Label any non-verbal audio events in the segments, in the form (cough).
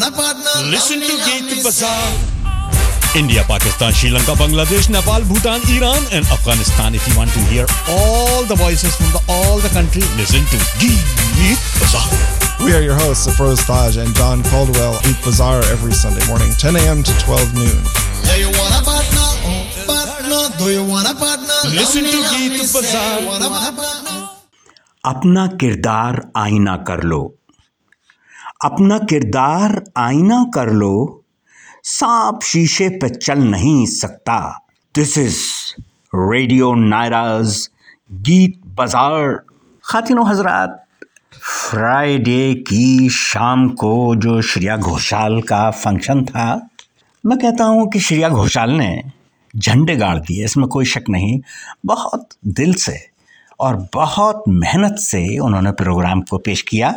want a partner? Listen to Gate Bazaar. India, Pakistan, Sri Lanka, Bangladesh, Nepal, Bhutan, Iran, and Afghanistan. If you want to hear all the voices from the, all the country, listen to Geet Bazaar. We are your hosts, Afroz Taj and Don Caldwell, Eat Bazaar every Sunday morning, 10 a.m. to 12 noon. Yeah, you want a partner? Oh, partner. Do you want a partner? Listen to Love me, Geet let me say, Bazaar. Want a partner? अपना किरदार आईना कर लो अपना किरदार आईना कर लो सांप शीशे पे चल नहीं सकता। दिस इज़ रेडियो नायराज गीत बाज़ार। खातिनों हजरात। फ्राइडे की शाम को जो श्रेया घोषाल का फ़ंक्शन था मैं कहता हूँ कि श्रेया घोषाल ने झंडे गाड़ दिए इसमें कोई शक नहीं। बहुत दिल से और बहुत मेहनत से उन्होंने प्रोग्राम को पेश किया।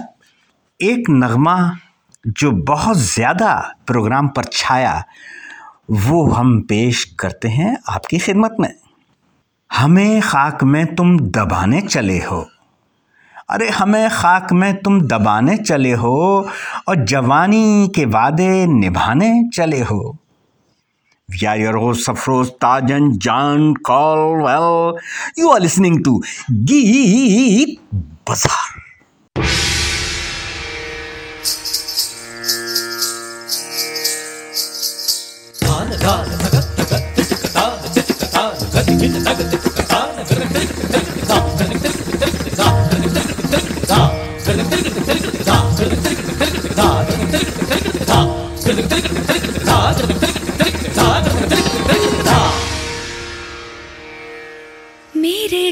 एक नगमा जो बहुत ज़्यादा प्रोग्राम पर छाया वो हम पेश करते हैं आपकी खिदमत में। हमें खाक में तुम दबाने चले हो। अरे हमें खाक में तुम दबाने चले हो और जवानी के वादे निभाने चले हो। We are your host, Safroz Taj and John Caldwell. You are listening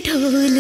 ढोल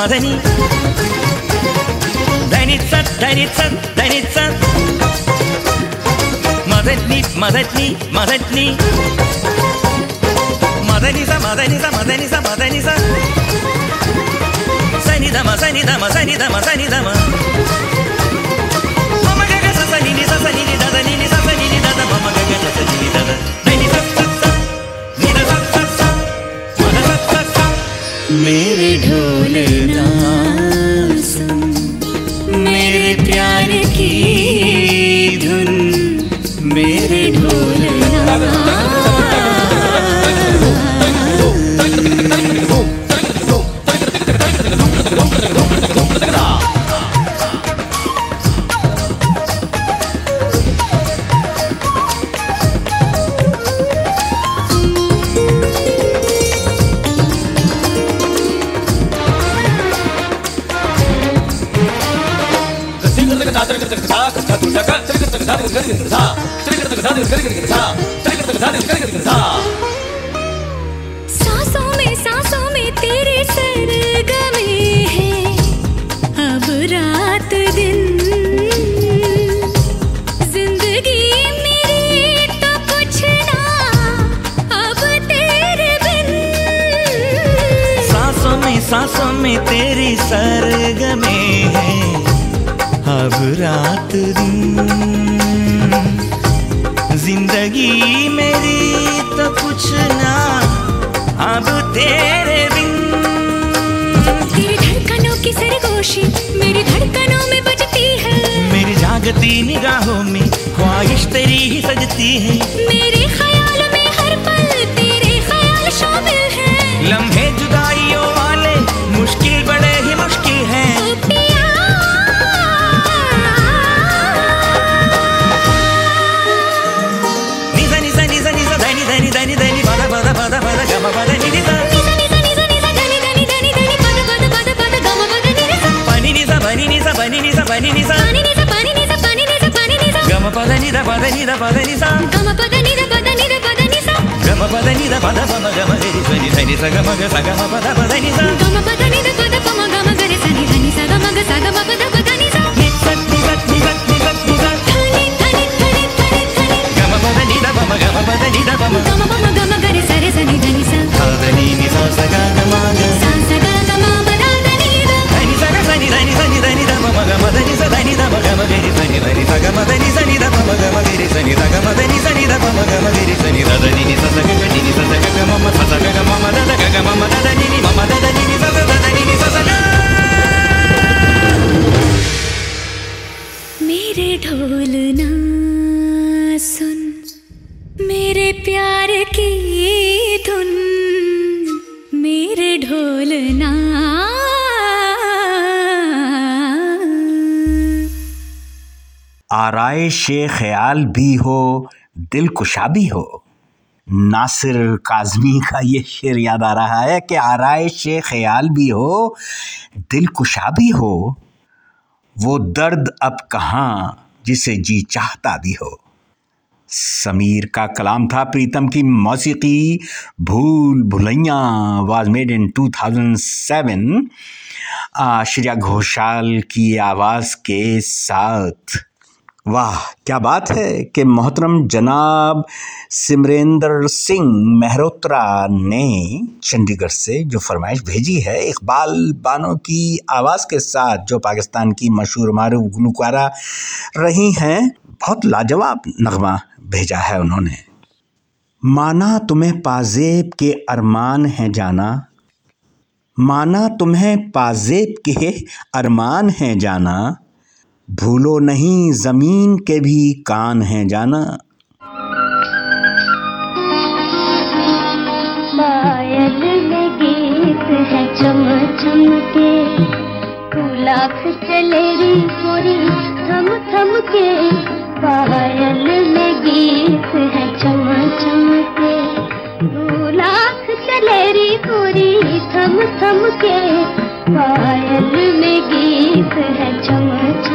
Madeni Obrigado. ధని సగ మగ సగ మగ దమ ధని సగ గమ పద నిద పద పమ గమ గరి సని ధని సగ మగ సగ మగ దమ ధని సగ నిత్సత్ నిగత్ నిగత్ నిగత్ నిగత్ ధని ధని ధని ధని ధని గమ పద నిద పమ గమ పద నిద పమ గమ పమ గమ గరి సరి సని ధని సగ సా ధని ని సా సగ గమ గ సా సగ గమ పద ధని ధని సగ సని ధని సని ధని దమ గమ ధని స ధని దమ గమ గరి సని ధని సగ మ ధని गिरि सनि द मेरे ढोलना आरइश ख्याल भी हो दिल कुशा भी हो। नासिर काजमी का ये शेर याद आ रहा है कि आरइश ख्याल भी हो दिल कुशा भी हो। वो दर्द अब कहाँ जिसे जी चाहता भी हो। समीर का कलाम था प्रीतम की मौसीकी Bhool Bhulaiyaa was made in 2007 आ, श्रेया घोषाल की आवाज़ के साथ वाह, क्या बात है कि मोहतरम जनाब सिमरेंद्र सिंह मेहरोत्रा ने चंडीगढ़ से जो फरमाइश भेजी है, इकबाल बानो की आवाज़ के साथ जो पाकिस्तान की मशहूर मारूफ गुलकारा रही हैं, बहुत लाजवाब नगमा भेजा है उन्होंने। माना तुम्हें पाजेब के अरमान हैं जाना। माना तुम्हें पाजेब के अरमान हैं जाना। भूलो नहीं ज़मीन के भी कान हैं जाना। पायल में गीत है चम चम के तू चले री गोरी थम थम के। पायल में गीत है चम चम के तू चले री गोरी थम थम के। पायल में गीत है चम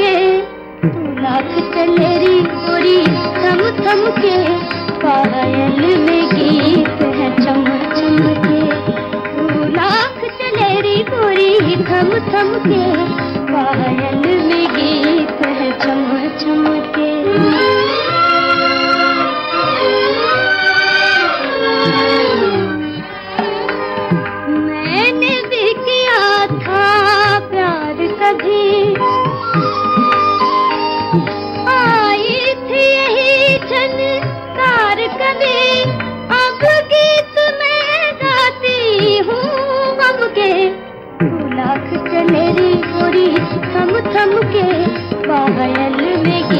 के लाख चलेरी गोरी थम थम के, पायल में गीत है चम चम के। लाख चलेरी गोरी थम थम के, पायल में गीत है चम चम के। कभी लाख चले रे गोरी थम थम के पायल में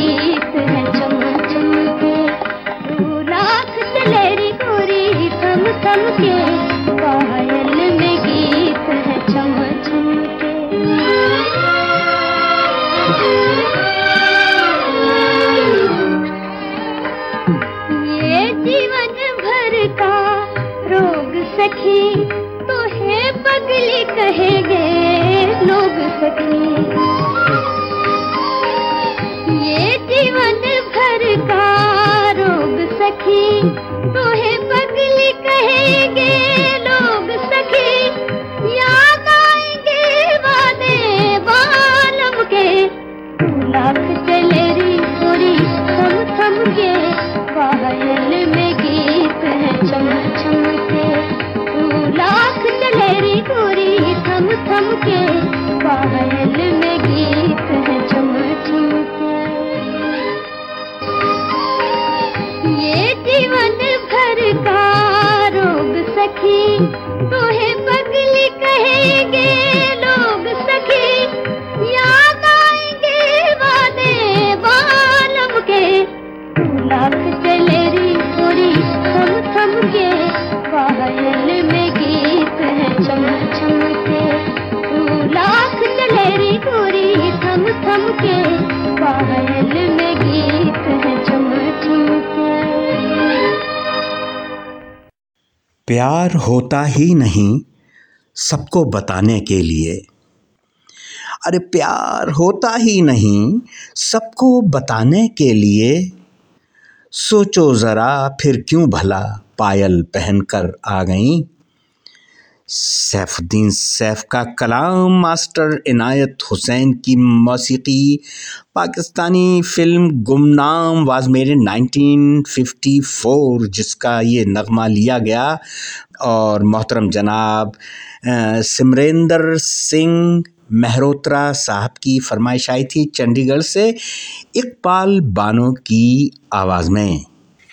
ही नहीं सबको बताने के लिए। अरे प्यार होता ही नहीं सबको बताने के लिए। सोचो ज़रा फिर क्यों भला पायल पहनकर आ गई? सैफुद्दीन सैफ का कलाम मास्टर इनायत हुसैन की मौसीकी Pakistani film Gumnaam was in 1954 जिसका ये नगमा लिया गया। और मोहतरम जनाब सिमरेंद्र सिंह मेहरोत्रा साहब की फरमाइश आई थी चंडीगढ़ से, इकबाल बानो की आवाज़ में।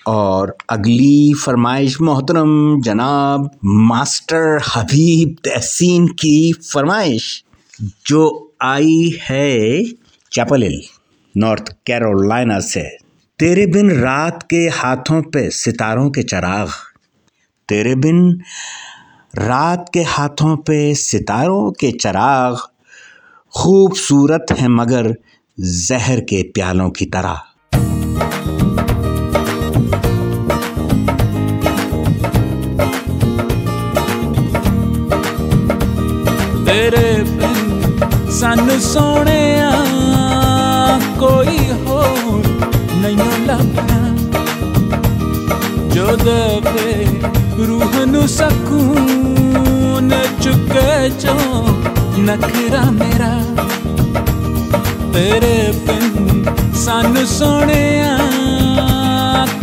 और अगली फरमाइश, मोहतरम जनाब, मास्टर हबीब तहसीन की फरमाइश, जो आई है चैपल हिल, नॉर्थ कैरोलिना से। तेरे बिन रात के हाथों पे सितारों के चराग, तेरे बिन रात के हाथों पे सितारों के चराग, खूबसूरत हैं मगर जहर के प्यालों की तरह। ਸਾਨੂੰ ਸੋਹਣਿਆ, ਕੋਈ ਹੋਰ ਨਹੀਂ ਲੱਭਣਾ ਜੋ ਦੇਵੇ ਰੂਹ ਨੂੰ ਸਕੂਨ ਚੁੱਕੇ ਜੋ ਨਖਰਾ ਮੇਰਾ, ਤੇਰੇ ਬਿਨ ਸਾਨੂੰ ਸੋਹਣਿਆ,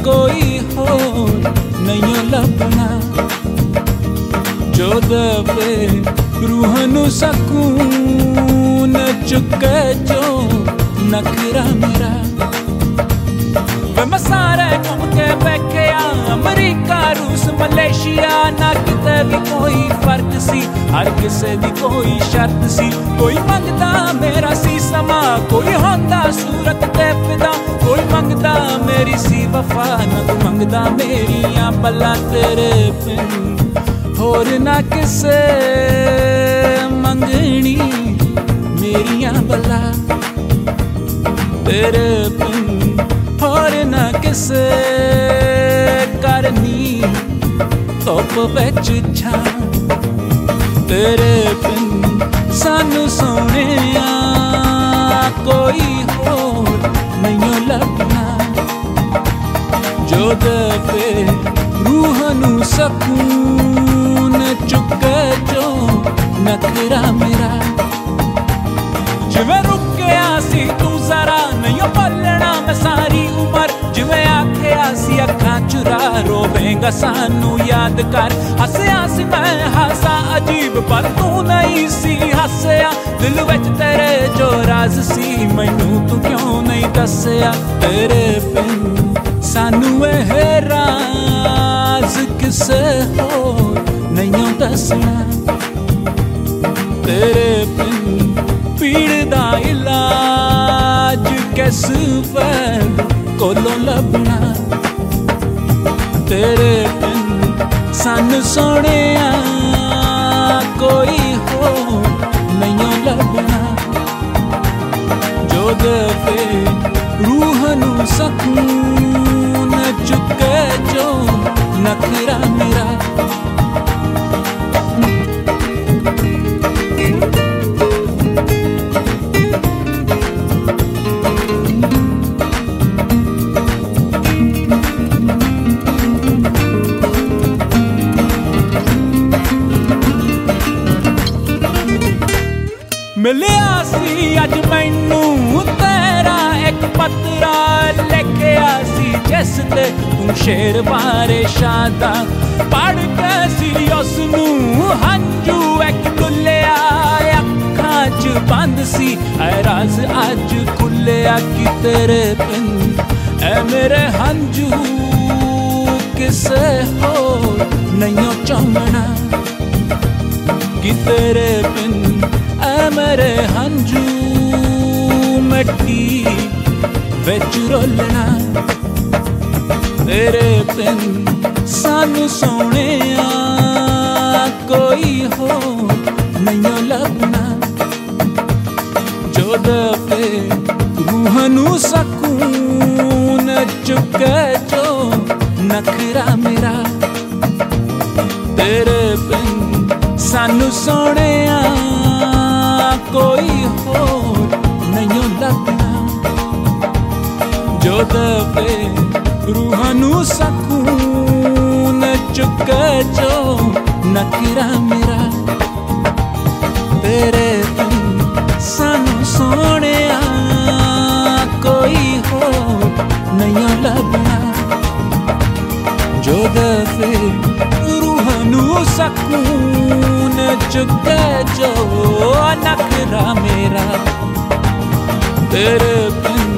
ਕੋਈ ਹੋਰ ਨਹੀਂ ਲੱਭਣਾ ਜੋ ਦਵੇ ਰੂਹ ਨੂੰ ਸਕੂਨ ਚੁੱਕੇ ਜੋ ਨਖਰਾ ਮੇਰਾ। ਵੇ ਮੈਂ ਸਾਰੇ ਘੁੰਮ ਕੇ ਵੇਖਿਆ ਅਮਰੀਕਾ, ਰੂਸ, ਮਲੇਸ਼ੀਆ, ਨਾ ਕਿਤੇ ਵੀ ਕੋਈ ਫ਼ਰਕ ਸੀ, ਹਰ ਕਿਸੇ ਦੀ ਕੋਈ ਸ਼ਰਤ ਸੀ। ਕੋਈ ਮੰਗਦਾ ਮੇਰਾ ਸੀ ਸਮਾਂ, ਕੋਈ ਹੁੰਦਾ ਸੂਰਤ ਤੇ ਫਿਦਾ। ਕੋਈ ਮੰਗਦਾ ਮੇਰੀ ਸੀ ਵਫਾ, ਨਾ ਤੂੰ ਮੰਗਦਾ ਮੇਰੀਆਂ ਬੱਲਾਂ ਤੇਰੇ ਪਿੰਡ। ਹੋਰ ਨਾ ਕਿਸੇ ਮੰਗਣੀ ਮੇਰੀਆਂ ਬੱਲਾ ਤੇਰੇ ਬਿਨ ਹੋਰ ਨਾ ਕਿਸੇ ਕਰਨੀ ਧੁੱਪ ਵਿੱਚ ਛਾਂ ਤੇਰੇ ਬਿਨ ਸਾਨੂੰ ਸੋਹਣਿਆ ਕੋਈ ਹੋਰ ਨਹੀਂ ਲੱਭਣਾ ਜੋ ਜੋ ਦੇਵੇ ਰੂਹ ਨੂੰ चुक्कचो नखरा सानू याद कर। हसया सी मैं, हसा अजीब, पर तू नहीं सी हसया। दिल विच तेरे जो राज सी, मैनू तू क्यों नहीं दसया तेरे बिन सानू है राज किसे होर ਦੱਸਣਾ ਤੇਰੇ ਬਿਨ ਪੀੜ ਦਾ ਇਲਾਜ ਕਿਸ ਵੈਦ ਕੋਲੋਂ ਲੱਭਣਾ ਤੇਰੇ ਬਿਨ ਸਾਨੂੰ ਸੋਹਣਿਆ ਕੋਈ ਹੋਰ ਨਹੀਂ ਲੱਭਣਾ ਜੋ ਦੇਵੇ ਰੂਹ ਨੂੰ ਸਕੂਨ ਚੁੱਕੇ ਜੋ ਨਖਰਾ ਜਿਸ ਤੇ ਤੂੰ ਸ਼ੇਰ ਬਾਰੇ ਸ਼ਾਦਾ ਪੜ ਕੇ ਸੀ ਉਸ ਨੂੰ ਹੰਝੂ ਇੱਕ ਡੁੱਲਿਆ ਅੱਖਾਂ 'ਚ ਬੰਦ ਸੀ ਐ ਰਾਜ਼ ਅੱਜ ਖੁੱਲਿਆ ਕਿ ਤੇਰੇ ਬਿਨ ਐ ਮੇਰੇ ਹੰਝੂ ਕਿਸੇ ਹੋਰ ਨਹੀਂ ਚਾਹਣਾ ਕਿ ਤੇਰੇ ਬਿਨ ਐ ਮੇਰੇ ਹੰਝੂ ਮਿੱਟੀ ਵਿੱਚ ਰੋਲਣਾ ਤੇਰੇ ਬਿਨ ਸਾਨੂੰ ਸੋਹਣਿਆ, ਕੋਈ ਹੋ ਨਹੀਂ ਲੱਭਣਾ ਜੋ ਦਫੇ ਰੂਹ ਨੂੰ ਸਕੂਨ ਚੁੱਕੇ ਜੋ ਨਖਰਾ ਮੇਰਾ। ਤੇਰੇ ਬਿਨ ਸਾਨੂੰ ਸੋਹਣਿਆ, ਕੋਈ ਹੋ ਨਹੀਂ ਲੱਭਣਾ ਜੋ ਦਵੇ रूहानु सकून चुक जो न किरा मेरा। तेरे तन सानू सोने कोई हो नया लगना। जो दफे रूहानु सकून चुक जो नखरा मेरा। तेरे बिन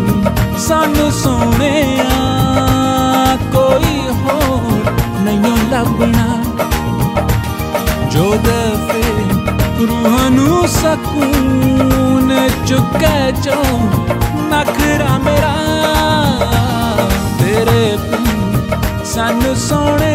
यूँ सकून चुके जो नखरा मेरा। तेरे सन सोने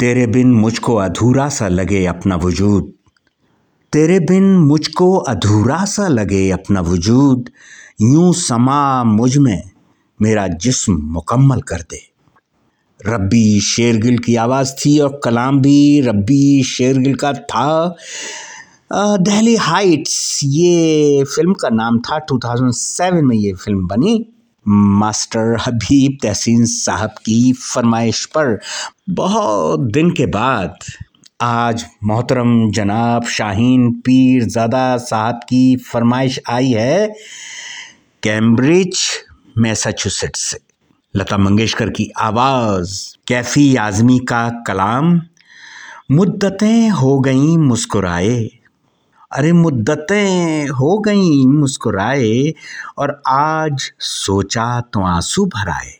तेरे बिन मुझको अधूरा सा लगे अपना वजूद। तेरे बिन मुझको अधूरा सा लगे अपना वजूद, यूँ समा मुझमें, मेरा जिस्म मुकम्मल कर दे। रब्बी शेरगिल की आवाज़ थी और कलाम भी रब्बी शेरगिल का था। दहली हाइट्स, ये फ़िल्म का नाम था 2007 में ये फ़िल्म बनी। मास्टर हबीब तहसीन साहब की फरमाइश पर, बहुत दिन के बाद आज मोहतरम जनाब शाहीन पीर ज़ादा साहब की फरमाइश आई है कैम्ब्रिज, मैसाचुसेट्स से। लता मंगेशकर की आवाज़, कैफ़ी आज़मी का कलाम, मुद्दतें हो गईं मुस्कुराए। अरे मुद्दतें हो गईं मुस्कुराए और आज सोचा तो आँसू भराए।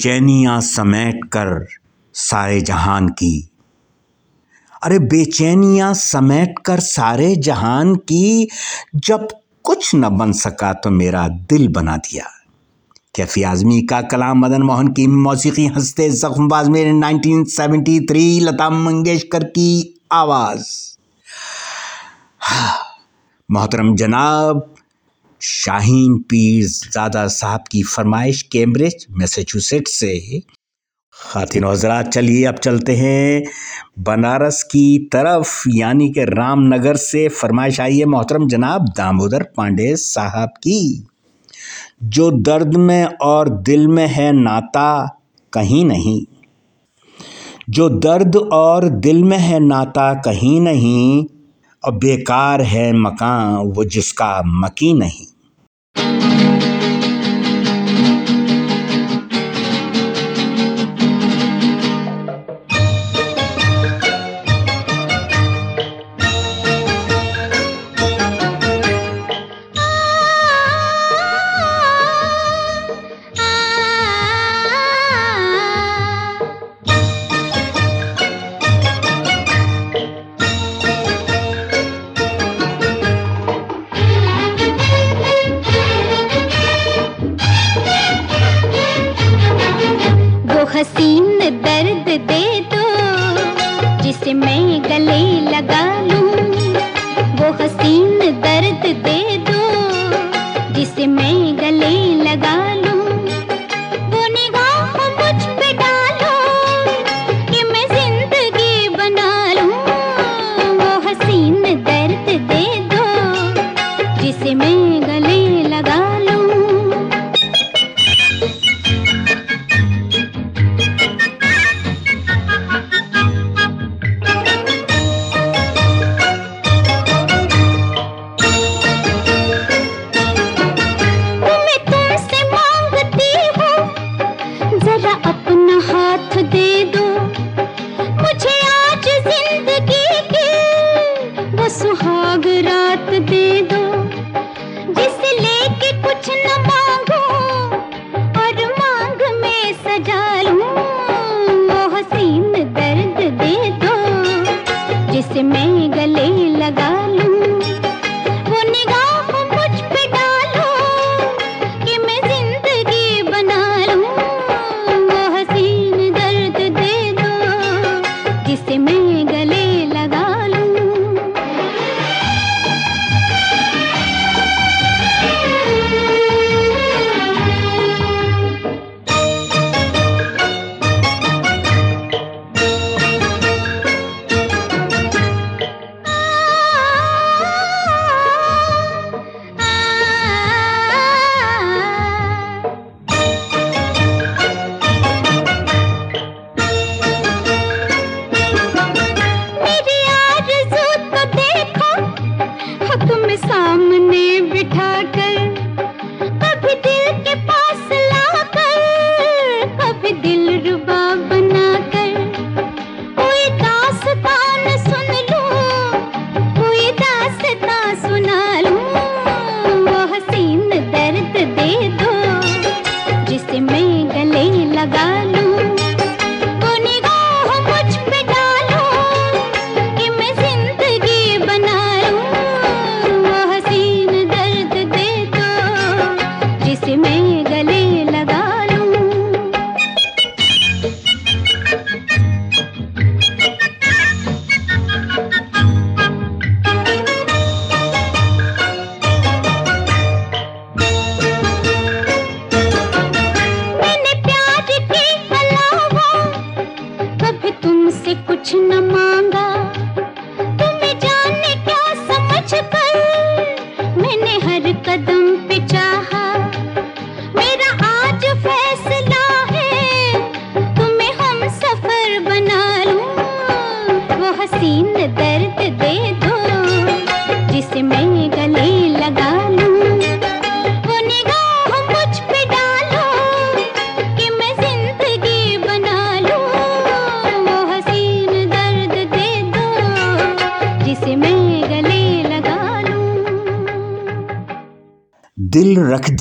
बेचैनियाँ समेट कर सारे जहान की। अरे बेचैनियाँ समेट कर सारे जहान की जब कुछ न बन सका तो मेरा दिल बना दिया। कैफी आजमी का कलाम मदन मोहन की मौसीकी हँसते जख्मबाज मेरे 1973 लता मंगेशकर की आवाज़। हाँ, मोहतरम जनाब शाहीन पीर ज़ादा साहब की फरमाइश कैम्ब्रिज, मैसेचुसेट्स से। खातिन हजरात, चलिए अब चलते हैं बनारस की तरफ़, यानी कि रामनगर से। फरमाइश आई है मोहतरम जनाब, दामोदर पांडे साहब की। जो दर्द में और दिल में है नाता, कहीं नहीं। जो दर्द और दिल में है नाता, कहीं नहीं। और बेकार है मकान, वो जिसका मकी नहीं।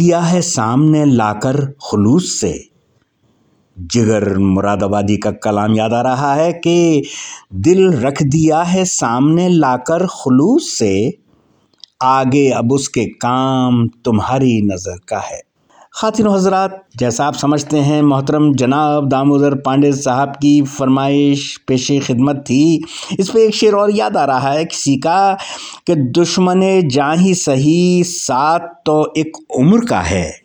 किया है सामने लाकर खलूस से। जिगर मुरादाबादी का कलाम याद आ रहा है कि दिल रख दिया है सामने लाकर खलूस से, आगे अब उसके काम तुम्हारी नज़र का है। खातिन हजरात। जैसा आप समझते हैं, मोहतरम जनाब दामोदर पांडे साहब की फरमाइश, पेश खिदमत थी। इस पर एक शेर और याद आ रहा है, किसी का कि दुश्मन जहाँ ही सही, साथ तो एक उम्र का है।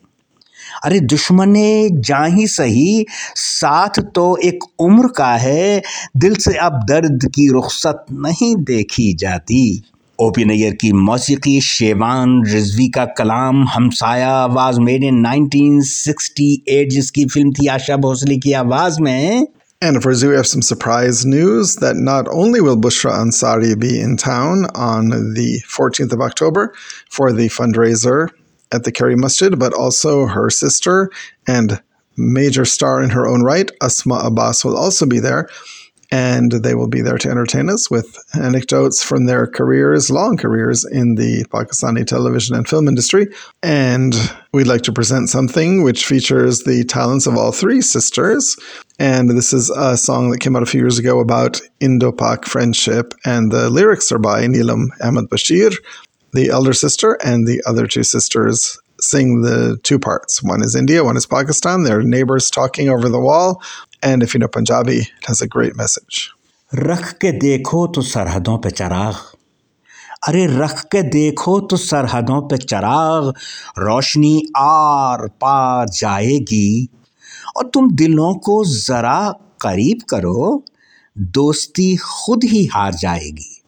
अरे दुश्मन जहाँ ही सही, साथ तो एक उम्र का है। दिल से अब दर्द की रुख्सत नहीं देखी जाती। ओपी नैयर की मौसीकी शेवान रिजवी का कलाम हमसाया वाज मेड इन 1968 जिसकी फिल्म थी आशा भोसले की आवाज़ में And for Zoo, we have some surprise news that not only will Bushra Ansari be in town on the 14th of October for the fundraiser at the Kerry Masjid, but also her sister and major star in her own right, Asma Abbas, will also be there. And they will be there to entertain us with anecdotes from their careers, long careers in the Pakistani television and film industry. And we'd like to present something which features the talents of all three sisters. And this is a song that came out a few years ago about Indo Pak friendship. And the lyrics are by Neelam Ahmed Bashir, the elder sister, and the other two sisters sing the two parts. One is India, one is Pakistan. They're neighbors talking over the wall. And if you know Punjabi, it has a great message. रख के देखो तो सरहदों पे चराग। अरे रख के देखो तो सरहदों पे चराग। रोशनी आर पार जाएगी। और तुम दिलों को ज़रा करीब करो। दोस्ती खुद ही हार जाएगी।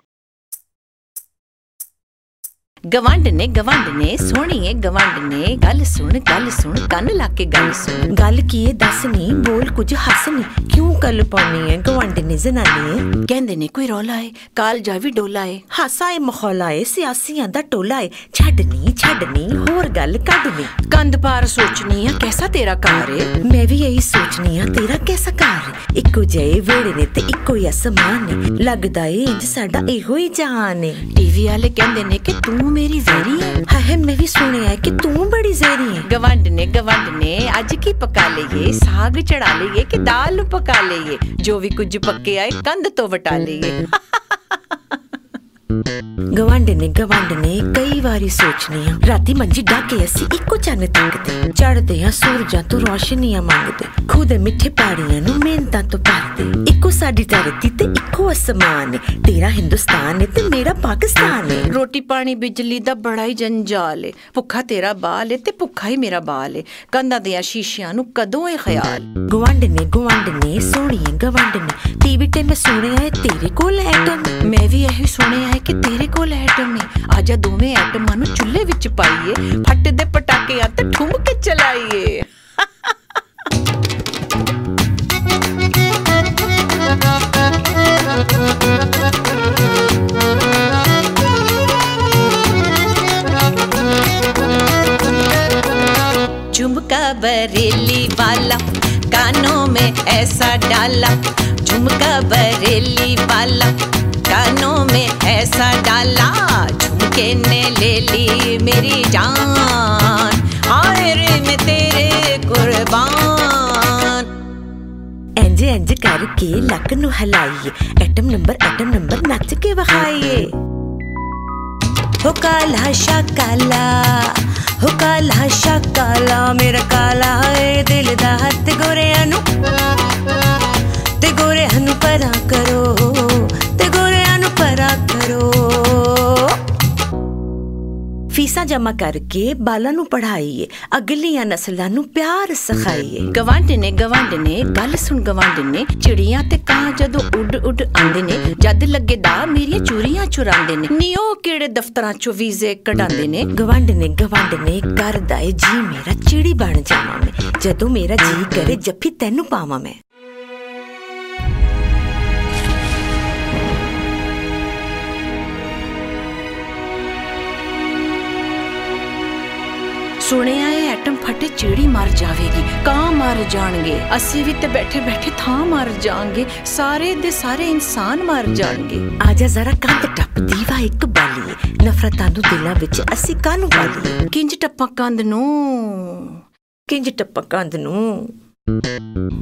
ਗਵੰਡ ਨੇ ਗਵੰਡ ਨੇ ਸੋਹਣੀਏ ਗਵੰਡ ਨੇ ਗੱਲ ਸੁਣ ਗੱਲ ਸੁਣ, ਕੰਨ ਲਾ ਕੇ ਗੱਲ ਸੁਣ। ਗੱਲ ਕੀ ਏ ਦੱਸ ਨੀ ਬੋਲ ਕੁਝ ਹੱਸ ਨੀ ਕਿਉਂ ਕੱਲ ਪਾਉਣੀ ਏ ਗਵੰਡ ਨੇ ਜ਼ਨਾਨੀ ਕਹਿੰਦੇ ਨੇ, ਕੋਈ ਰੌਲਾ ਏ, ਕਾਲ ਜਾ ਵੀ ਡੋਲਾ ਏ, ਹਾਸਾ ਏ, ਮਖੌਲਾ ਏ ਸਿਆਸੀਆਂ ਦਾ ਟੋਲਾ ਏ ਛੱਡ ਨੀ ਛੱਡ ਨੀ ਹੋਰ ਗੱਲ ਕੱਢ ਨੀ ਕੰਧ ਪਾਰ ਸੋਚਨੀ ਆ, ਕੈਸਾ ਤੇਰਾ ਕਾਰ ਏ? ਮੈਂ ਵੀ ਇਹੀ ਸੋਚਨੀ ਆ, ਤੇਰਾ ਕੈਸਾ ਕਾਰ ਏ? ਇੱਕੋ ਜਿਹੇ ਵੇੜੇ ਨੇ ਤੇ ਇੱਕੋ ਹੀ ਅਸਮਾਨ ਨੇ ਲੱਗਦਾ ਏ ਇੰਜ ਸਾਡਾ ਇਹੋ ਹੀ ਜਹਾਨ ਏ। ਟੀਵੀ ਵਾਲੇ ਕਹਿੰਦੇ ਨੇ ਕਿ ਤੂੰ ਮੇਰੀ ਜ਼ੇਰੀ ਹੈ ਹਾਏ ਮੈਂ ਵੀ ਸੁਣਿਆ ਕਿ ਤੂੰ ਬੜੀ ਜ਼ੇਰੀ ਹੈ ਗਵੰਡ ਨੇ ਗਵੰਡ ਨੇ ਅੱਜ ਕੀ ਪਕਾ ਲਈਏ ਸਾਗ ਚੜਾ ਲਈਏ ਕਿ ਦਾਲ ਨੂੰ ਪਕਾ ਲਈਏ ਜੋ ਵੀ ਕੁਝ ਪੱਕੇ ਆਏ ਕੰਧ ਤੋਂ ਵਟਾ ਲਈਏ ਗਵੰਡ ਨੇ ਗਵੰਡ ਨੇ ਕਈ ਵਾਰੀ ਸੋਚਨੀ ਆ ਰਾਤੀ ਮੰਜੀ ਡਾਕੇ ਅਸੀਂ ਇੱਕੋ ਚੰਨ ਤੱਕਦੇ। ਚੜਦੇ ਆ ਸੂਰਜਾਂ ਤੋਂ ਰੋਸ਼ਨੀਆਂ ਮੰਗਦੇ। ਖੁਦ ਮਿੱਠੇ ਪਾੜੀਆਂ ਨੂੰ ਮਿਹਨਤਾਂ ਤੋਂ ਭਰਦੇ। ਇੱਕੋ ਸਾਡੀ ਧਰਤੀ ਤੇ ਇੱਕੋ ਅਸਮਾਨ ਏ। ਤੇਰਾ ਹਿੰਦੁਸਤਾਨ ਏ ਤੇ ਮੇਰਾ ਪਾਕਿਸਤਾਨ ਏ। ਰੋਟੀ ਪਾਣੀ ਬਿਜਲੀ ਦਾ ਬੜਾ ਹੀ ਜੰਜਾਲ ਏ। ਭੁੱਖਾ ਤੇਰਾ ਬਾਲ ਏ ਤੇ ਭੁੱਖਾ ਹੀ ਮੇਰਾ ਬਾਲ ਏ। ਕੰਧਾਂ ਦੇ ਸ਼ੀਸ਼ਿਆਂ ਨੂੰ ਕਦੋਂ ਏ ਖਿਆਲ? ਗਵੰਡ ਨੇ ਗਵੰਡ ਨੇ ਸੋਹਣੀਏ ਗਵੰਡ ਨੇ ਟੀਵੀ ਤੇ ਮੈਂ ਸੁਣਿਆ ਏ ਤੇਰੇ ਕੋਲ ਐਟਮ ਮੈਂ ਵੀ ਇਹੀ ਸੁਣਿਆ ਹੈ ਕਿ ਤੇਰੇ ਕੋਲ ਐਟਮ ਏ ਆਜਾ ਦੋਵੇਂ ਐਟਮਾਂ ਨੂੰ ਚੁੱਲ੍ਹੇ ਵਿੱਚ ਪਾਈਏ ਫੱਟ ਦੇ ਪਟਾਕਿਆਂ ਤੇ ਠੁੰਮ ਕੇ ਚਲਾਈਏ झुमका बरेली वाला कानों में ऐसा डाला झुमका बरेली वाला डानों में ऐसा डाला, झुमके ने ले ली मेरी जान। आर में तेरे कुर्बान। इंज इंज करके लक नु हलाइए। एटम नंबर एटम नंबर नच के बहाइए हो काला शाकाला, हो काला शाकाला, मेरा काला है दिल दा हथ गोरे अनु। ते गोरे अनु परा करो। ਪਰਾਂ ਕਰੋ। ਫੀਸਾਂ ਜਮਾ ਕਰਕੇ ਬਾਲਾਂ ਨੂੰ ਪੜਾਈਏ ਅਗਲੀਆਂ ਨਸਲਾਂ ਨੂੰ ਪਿਆਰ ਸਿਖਾਈਏ। ਗਵੰਡ ਨੇ ਗਵੰਡ ਨੇ ਗੱਲ ਸੁਣ ਗਵੰਡ ਨੇ ਚਿੜੀਆਂ ਤੇ ਕਾਂ ਜਦੋਂ ਉੱਡ ਉੱਡ ਆਂਦੇ ਨੇ ਜਦ ਲੱਗੇ ਦਾ ਮੇਰੀਆਂ ਚੂਰੀਆਂ ਚੁਰਾਉਂਦੇ ਨੇ ਨੀ ਉਹ ਕਿਹੜੇ ਦਫ਼ਤਰਾਂ ਚੋਂ ਵੀਜ਼ੇ ਕਢਾਉਂਦੇ ਨੇ? ਗਵੰਡ ਨੇ ਗਵੰਡ ਨੇ ਕਰਦਾ ਏ ਜੀ ਮੇਰਾ ਚਿੜੀ ਬਣ ਜਾਵਾਂ ਮੈਂ ਜਦੋਂ ਮੇਰਾ ਜੀ ਕਰੇ ਜੱਫੀ ਤੈਨੂੰ ਪਾਵਾਂ ਮੈਂ। ਸੁਣਿਆ ਇਹ ਐਟਮ ਫਟੇ ਚਿੜੀ ਮਰ ਜਾਵੇਗੀ, ਕਾਂ ਮਰ ਜਾਣਗੇ। ਅਸੀਂ ਵੀ ਤੇ ਬੈਠੇ ਬੈਠੇ ਥਾਂ ਮਰ ਜਾਾਂਗੇ ਸਾਰੇ ਦੇ ਸਾਰੇ ਇਨਸਾਨ ਮਰ ਜਾਣਗੇ। ਆਜਾ ਜ਼ਰਾ ਕੰਧ ਟੱਪ, ਦੀਵਾ ਇੱਕ ਬਾਲੀਏ। ਨਫ਼ਰਤਾਂ ਨੂੰ ਦਿਲਾਂ ਵਿੱਚ ਅਸੀਂ ਕਾਹਨੂੰ ਬਾਲੀਏ? ਕਿੰਜ ਟੱਪਾਂ ਕੰਧ ਨੂੰ? ਕਿੰਜ ਟੱਪਾਂ ਕੰਧ ਨੂੰ?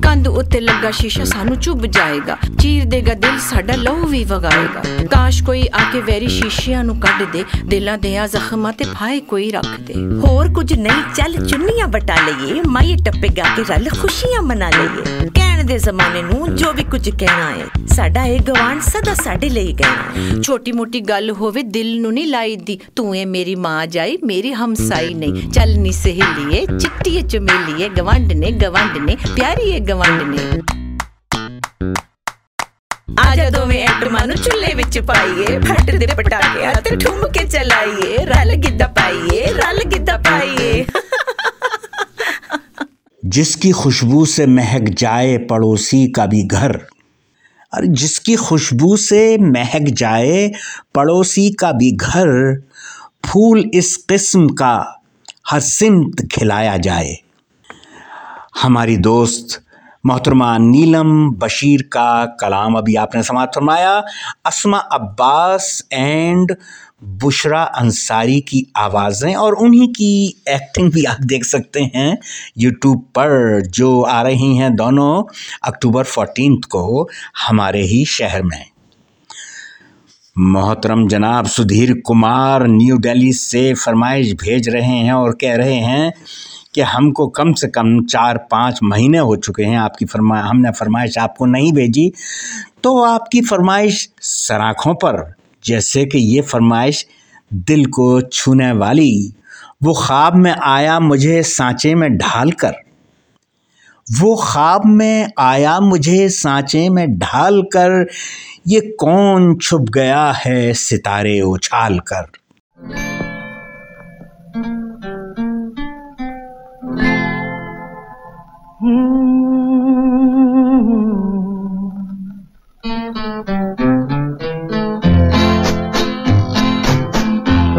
ਕੰਧ ਉੱਤੇ ਲੱਗਾ ਸ਼ੀਸ਼ਾ ਸਾਨੂੰ ਚੁੱਭ ਜਾਏਗਾ। ਚੀਰ ਦੇਗਾ ਦਿਲ, ਸਾਡਾ ਲਹੂ ਵੀ ਵਗਾਏਗਾ। ਕਾਸ਼ ਕੋਈ ਆ ਕੇ ਵੈਰੀ ਸ਼ੀਸ਼ਿਆਂ ਨੂੰ ਕੱਢ ਦੇ, ਦਿਲਾਂ ਦੇ ਆ ਜ਼ਖਮਾਂ ਤੇ ਫਾਇ ਕੋਈ ਰੱਖ ਦੇ। ਹੋਰ ਕੁਝ ਨਹੀਂ, ਚੱਲ ਚੁੰਨੀਆਂ ਬਟਾ ਲਈਏ ਮਾਈ ਟੱਪੇ ਗਾ ਕੇ ਰਲ ਖੁਸ਼ੀਆਂ ਮਨਾ ਲਈਏ। ਕਹਿਣ ਦੇ ਜ਼ਮਾਨੇ ਨੂੰ ਜੋ ਵੀ ਕੁਝ ਕਹਿਣਾ ਹੈ ਸਾਡਾ ਇਹ ਗਵਾਂਢ ਸਦਾ ਸਾਡੇ ਲਈ ਕਹਿਣਾ ਛੋਟੀ ਮੋਟੀ ਗੱਲ ਹੋਵੇ, ਦਿਲ ਨੂੰ ਨਹੀਂ ਲਾਈਦੀ, ਤੂੰ ਇਹ ਮੇਰੀ ਮਾਂ ਜਾਈ, ਮੇਰੀ ਹਮਸਾਈ ਨਹੀਂ। ਚੱਲ ਨੀ ਸਹੇਲੀਏ ਚਿੱਟੀ ਚਮੇਲੀਏ ਗਵੰਡ ਨੇ ਗਵੰਡ ਨੇ ਪਿਆਰੀ ਏ ਗਵੰਡ ਨੇ ਆ ਜਾ ਦੋਵੇਂ ਐਟਮਾਂ ਨੂੰ ਚੁੱਲ੍ਹੇ ਵਿੱਚ ਪਾਈਏ ਫੱਟ ਦੇ ਪਟਾਕੇ ਤੇ ਠੁੰਮ ਕੇ ਚਲਾਈਏ ਰਲ ਗਿੱਧਾ ਪਾਈਏ ਰਲ ਗਿੱਧਾ ਪਾਈਏ जिसकी खुशबू से महक जाए पड़ोसी का भी घर और जिसकी खुशबू से महक जाए पड़ोसी का भी घर फूल इस किस्म का हर सिमत खिलाया जाए हमारी दोस्त मोहतरमा नीलम बशीर का कलाम अभी आपने समाप्त फरमाया। असमा अब्बास एंड बुशरा अंसारी की आवाज़ें और उन्हीं की एक्टिंग भी आप देख सकते हैं यूट्यूब पर, जो आ रही हैं दोनों अक्टूबर फोर्टीन को हमारे ही शहर में। मोहतरम जनाब सुधीर कुमार न्यू दिल्ली से फरमाइश भेज रहे हैं और कह रहे हैं कि हमको कम से कम चार पाँच महीने हो चुके हैं आपकी फरमा, हमने फरमाइश आपको नहीं भेजी। तो आपकी फरमाइश सराखों पर, जैसे कि ये फरमाइश दिल को छूने वाली। वो ख्वाब में आया मुझे सांचे में ढाल कर वो ख्वाब में आया मुझे सांचे में ढाल कर ये कौन छुप गया है सितारे उछाल कर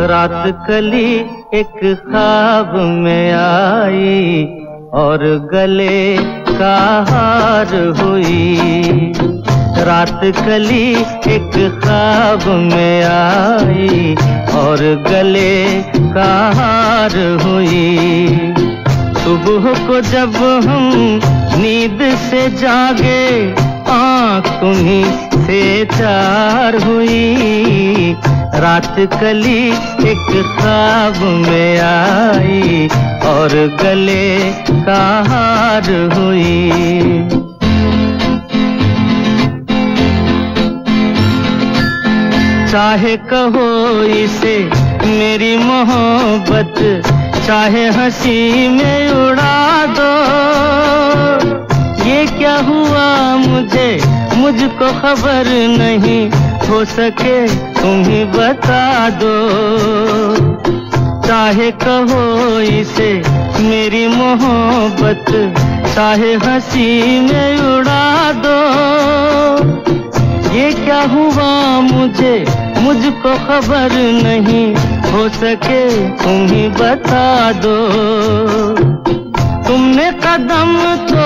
रात कली एक ख्वाब में आई और गले का हार हुई। रात कली एक ख्वाब में आई और गले का हार हुई। सुबह को जब हम नींद से जागे, आँख तुम्ही से चार हुई। रात कली एक ख्वाब में आई और गले का हार हुई। चाहे कहो इसे मेरी मोहब्बत चाहे हँसी में उड़ा दो। ये क्या हुआ मुझे? मुझको खबर नहीं। हो सके तुम ही बता दो। चाहे कहो इसे मेरी मोहब्बत, चाहे हँसी में उड़ा दो। ये क्या हुआ मुझे? मुझको खबर नहीं हो सके तुम ही बता दो। तुमने कदम तो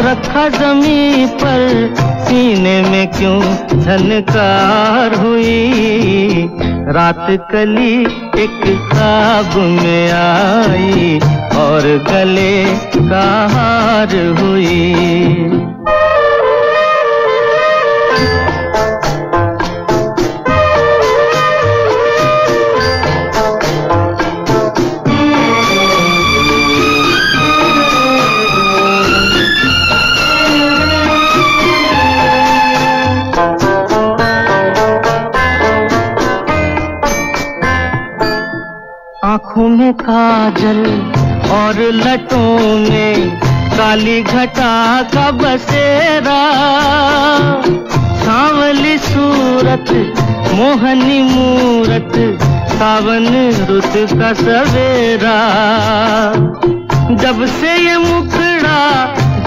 रखा जमी पर, सीने में क्यों झनकार हुई? रात कली एक ख्वाब में आई, और गले का हार हुई। में काजल और लटों में काली घटा का बसेरा। सांवली सूरत, मोहनी मूरत, सावन रुत का सवेरा। जब से ये मुखड़ा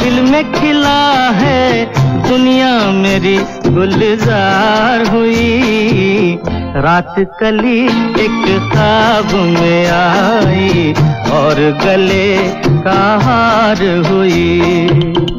दिल में खिला है दुनिया मेरी गुलजार हुई। रात कली एक खाब में आई और गले का हार हुई।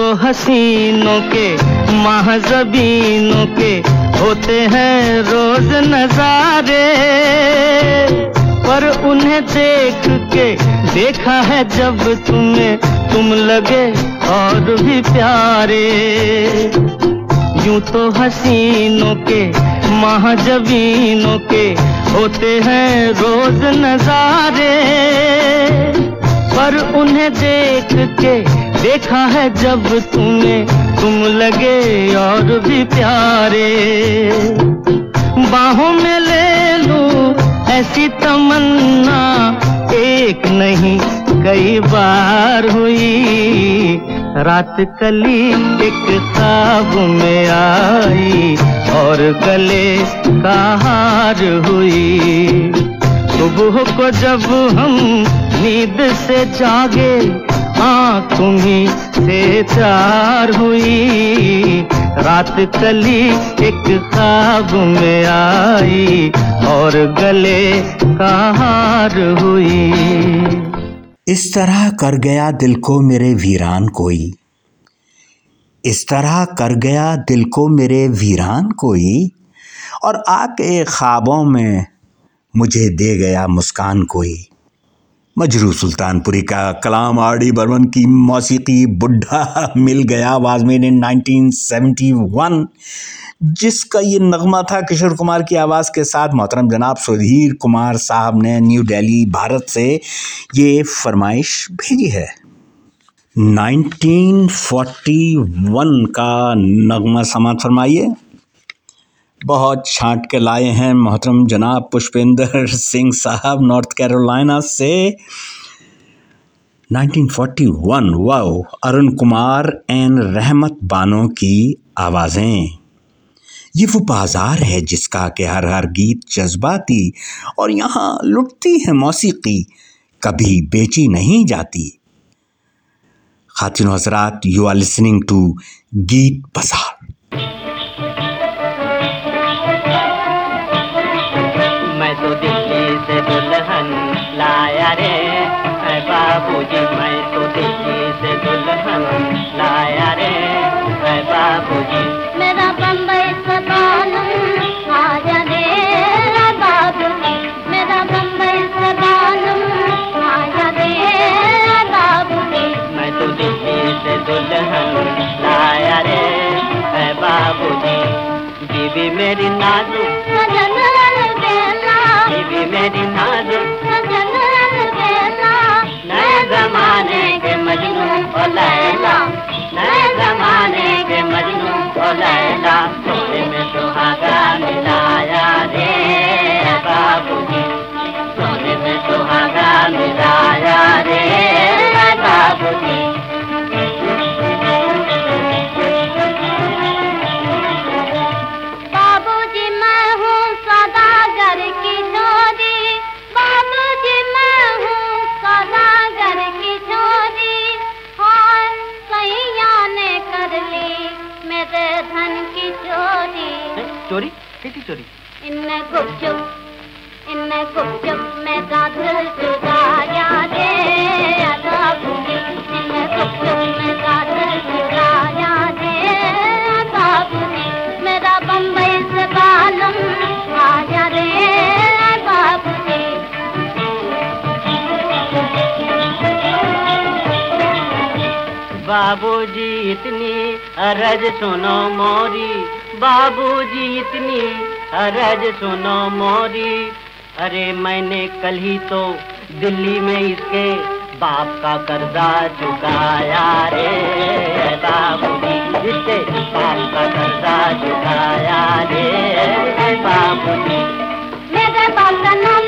हसीनों के, महाजबीनों के होते हैं रोज नजारे। पर उन्हें देख के देखा है जब तुम्हें तुम लगे और भी प्यारे। यूँ तो हसीनों के, महाजबीनों के होते हैं रोज नजारे। पर उन्हें देख के देखा है जब तुम्हें तुम लगे और भी प्यारे। बाहों में ले लूँ ऐसी तमन्ना, एक नहीं, कई बार हुई। रात कली एक ख्वाब में आई और गले का हार हुई। सुबह को जब हम नींद से जागे आँख तुम्ही से चार हुई। रात कली एक ख्वाब में आई और गले का हार हुई। इस तरह कर गया दिल को मेरे वीरान कोई। इस तरह कर गया दिल को मेरे वीरान कोई। और आके ख्वाबों में मुझे दे गया मुस्कान कोई। मजरू सुल्तानपुरी का कलाम आर डी बर्मन की मौसीकी बुढ़ा मिल गया आवाज़ में इन 1971 जिसका ये नगमा था किशोर कुमार की आवाज़ के साथ। मोहतरम जनाब, सुधीर कुमार साहब ने न्यू दिल्ली, भारत से ये फरमाइश भेजी है। 1941 का नगमा समात फरमाइए। बहुत छांट के लाए हैं मोहतरम जनाब पुष्पेंद्र (laughs) सिंह साहब नॉर्थ कैरोलिना से। 1941 वाओ, अरुण कुमार एंड रहमत बानो की आवाज़ें। ये वो बाज़ार है जिसका के हर हर गीत जज्बाती और यहाँ लुटती है मौसीकी, कभी बेची नहीं जाती। खातिन हजरात यू आर लिसनिंग टू गीत बाज़ार। बाबूजी मैं तो दिल्ली से दुल्हन लाया रे ऐ बाबूजी। सुहागा मिलाया रे बाबूजी सोने में सुहागा मिलाया रे बाबूजी बाबूजी बाबूजी इतनी अरज सुनो मोरी। बाबूजी इतनी अरज सुनो मोरी। अरे मैंने कल ही तो दिल्ली में इसके बाप का कर्जा चुकाया रे। बाबूजी इसके बाप का कर्जा चुकाया रे। बाबूजी मेरे बाप का नाम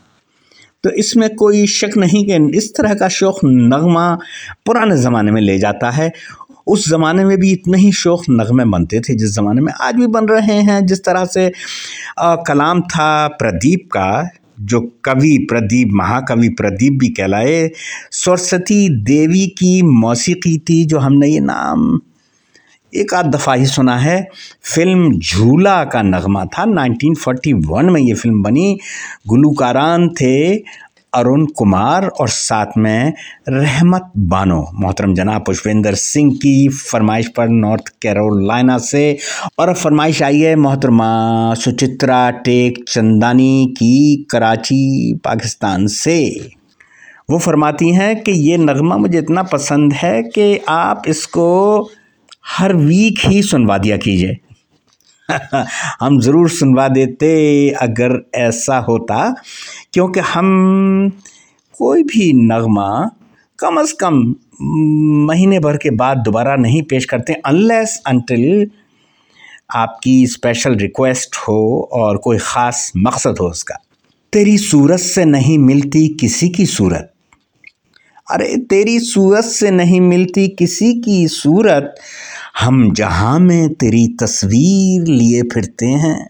तो इसमें कोई शक नहीं कि इस तरह का शौक़ नगमा पुराने ज़माने में ले जाता है। उस ज़माने में भी इतने ही शौक़ नगमे बनते थे जिस ज़माने में आज भी बन रहे हैं। जिस तरह से अ, कलाम था प्रदीप का जो कवि प्रदीप महाकवि प्रदीप भी कहलाए सरस्वती देवी की मौसीकी थी जो हमने ये नाम एक आध दफ़ा ही सुना है, फ़िल्म झूला का नगमा था। 1941 में ये फ़िल्म बनी। गुलूकारान थे अरुण कुमार और साथ में रहमत बानो, मोहतरम जनाब पुष्पेंद्र सिंह की फरमाइश पर नॉर्थ कैरोलिना से। और अब फरमाइश आई है मोहतरमा सुचित्रा टेक चंदानी की कराची, पाकिस्तान से। वो फरमाती हैं कि ये नगमा मुझे इतना पसंद है कि आप इसको हर वीक ही सुनवा दिया कीजिए। (laughs) हम ज़रूर सुनवा देते अगर ऐसा होता, क्योंकि हम कोई भी नगमा कम अज़ कम महीने भर के बाद दोबारा नहीं पेश करते अनलेस अनटिल आपकी स्पेशल रिक्वेस्ट हो और कोई ख़ास मकसद हो उसका। तेरी सूरत से नहीं मिलती किसी की सूरत। अरे तेरी सूरत से नहीं मिलती किसी की सूरत। हम जहाँ में तेरी तस्वीर लिए फिरते हैं।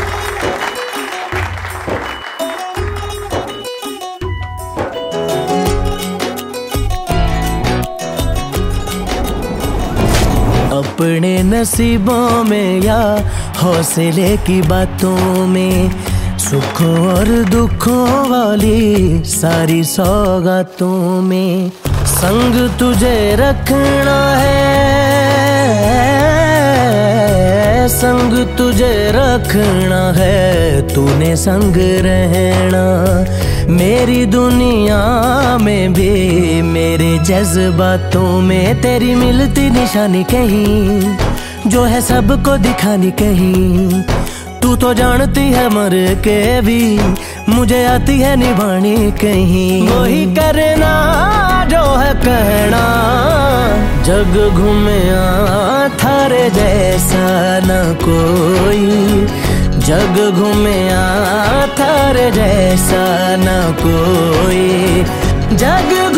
नसीबों में या हौसले की बातों में, सुखों और दुखों वाली सारी सौगातों में। संग तुझे रखना है, संग तुझे रखना है, तूने संग रहना। मेरी दुनिया में भी, मेरे जज्बातों में तेरी मिलती निशानी कहीं। जो है सबको दिखानी कहीं। तू तो जानती है मर के भी, मुझे आती है निभानी कहीं। वही करना जो है कहना, जग घूमया थारे जैसा न कोई। जग घूमया थारे जैसा न कोई। जग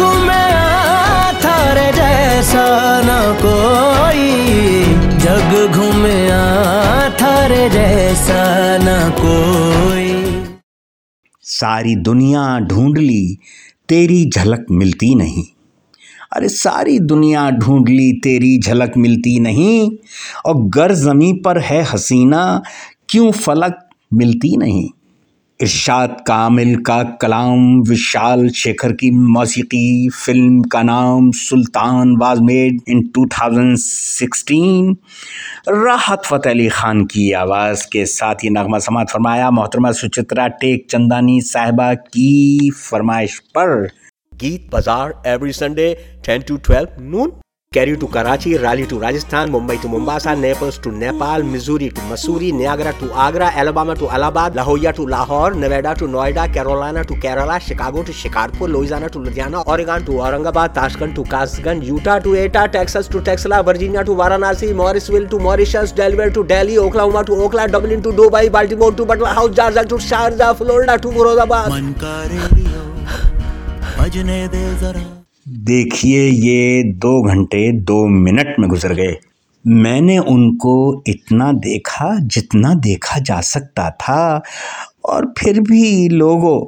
जैसा न कोई जग घूमया थारे जैसा न कोई। सारी दुनिया ढूंढ ली, तेरी झलक मिलती नहीं। अरे सारी दुनिया ढूंढ ली, तेरी झलक मिलती नहीं। और गर जमी पर है हसीना, क्यों फलक मिलती नहीं? इरशाद कामिल का कलाम, विशाल शेखर की मौसीकी फ़िल्म का नाम सुल्तान वाज मेड इन 2016 राहत फ़तेह अली ख़ान की आवाज़ के साथ ये नगमा समात फरमाया, मोहतरमा सुचित्रा टेक चंदानी साहिबा की फरमाइश पर गीत बाज़ार every Sunday 10 to 12 noon. Cairo to Karachi, Raleigh to Rajasthan, Mumbai to Mombasa Naples to Nepal, Missouri to Mussoorie, Niagara to Agra, Alabama to Allahabad लाहौया to Lahore, Nevada to Noida, Carolina to Kerala, Chicago to Shikarpur, Louisiana to Ludhiana, Oregon to Aurangabad Tashkent to Kasganj, Utah to Etah, Texas to Taxila, Virginia to Varanasi, Morrisville to Mauritius Delaware to Delhi Oklahoma to Okhla Dublin to Dubai, Baltimore to Batla House Georgia to Sharjah Florida to Moradabad. देखिए ये दो घंटे, दो minute में गुजर गए। मैंने उनको इतना देखा जितना देखा जा सकता था, और फिर भी लोगों,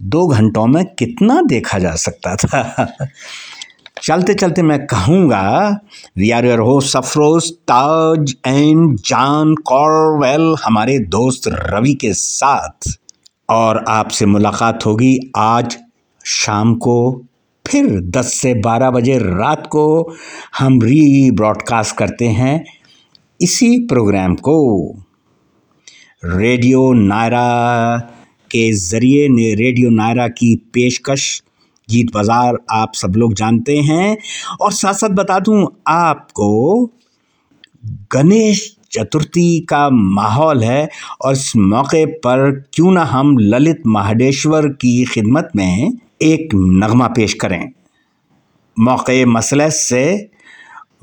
दो घंटों में कितना देखा जा सकता था। चलते चलते मैं कहूँगा वी आर योर हो Safroz Taj and John Corwell हमारे दोस्त रवि के साथ। और आपसे मुलाकात होगी आज शाम को। फिर 10 से 12 बजे रात को हम री ब्रॉडकास्ट करते हैं इसी प्रोग्राम को। रेडियो नायरा के ज़रिए ने, रेडियो नायरा की पेशकश, गीत बाज़ार आप सब लोग जानते हैं। और साथ साथ बता दूँ आपको, गणेश चतुर्थी का माहौल है और इस मौके पर क्यों ना हम ललित महाडेश्वर की खिदमत में एक नगमा पेश करें। मौके मसले से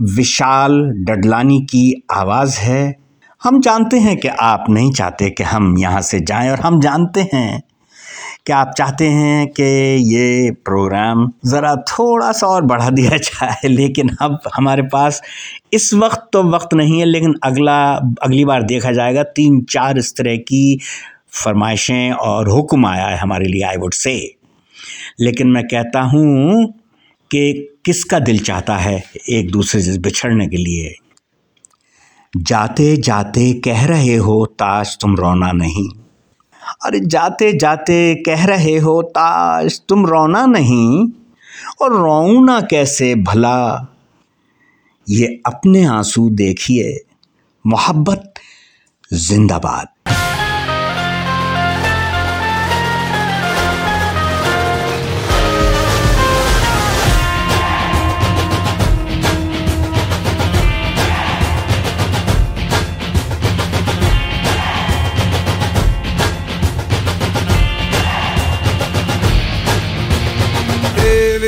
विशाल डडलानी की आवाज़ है। हम जानते हैं कि आप नहीं चाहते कि हम यहाँ से जाएँ और हम जानते हैं कि आप चाहते हैं कि ये प्रोग्राम ज़रा थोड़ा सा और बढ़ा दिया (laughs) जाए, लेकिन अब हमारे पास इस वक्त तो वक्त नहीं है, लेकिन अगला, अगली बार देखा जाएगा। तीन चार इस तरह की फरमाइशें और हुक्म आया है हमारे लिए आई वुड से लेकिन मैं कहता हूँ कि किसका दिल चाहता है एक दूसरे से बिछड़ने के लिए? जाते जाते कह रहे हो ताज तुम रोना नहीं। अरे जाते जाते कह रहे हो ताज तुम रोना नहीं। और रोऊं ना कैसे भला? ये अपने आँसू देखिए, मोहब्बत जिंदाबाद।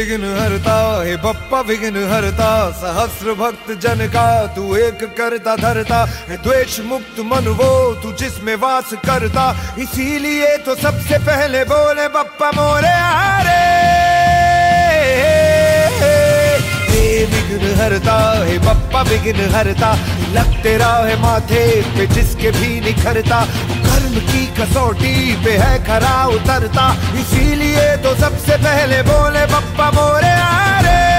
विघ्न हरता, हे बप्पा विघ्न हरता, सहस्र भक्त जन का, तू एक करता धरता, है द्वेष मुक्त मन वो, तू जिसमें वास करता। इसीलिए तो सबसे पहले बोले, बप्पा मोरे हारे। विघ्न हरता है, पप्पा विघ्न हरता लग तेरा है माथे पे जिसके भी निखरता। कर्म की कसौटी पे है खरा उतरता। इसीलिए तो सबसे पहले बोले, पप्पा मोरे आ रे।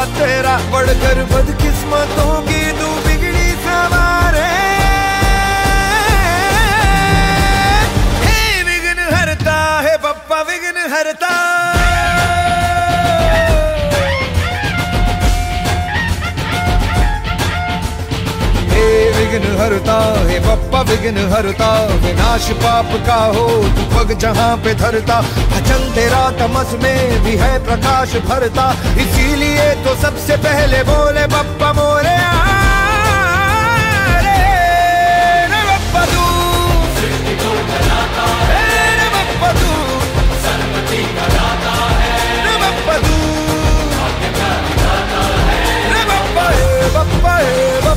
तेरा बढ़कर बदकिस्मतों की तू बिगड़ी सवार हे विघ्न हरता, है बप्पा विघ्न हरता। हे विघ्न हरता विघ्न हरता, विनाश पाप का हो तू पग जहाँ पे धरता। अचल तेरा तमस में भी है प्रकाश भरता। इसीलिए तो सबसे पहले बोले, बप्पा मोरे Bye.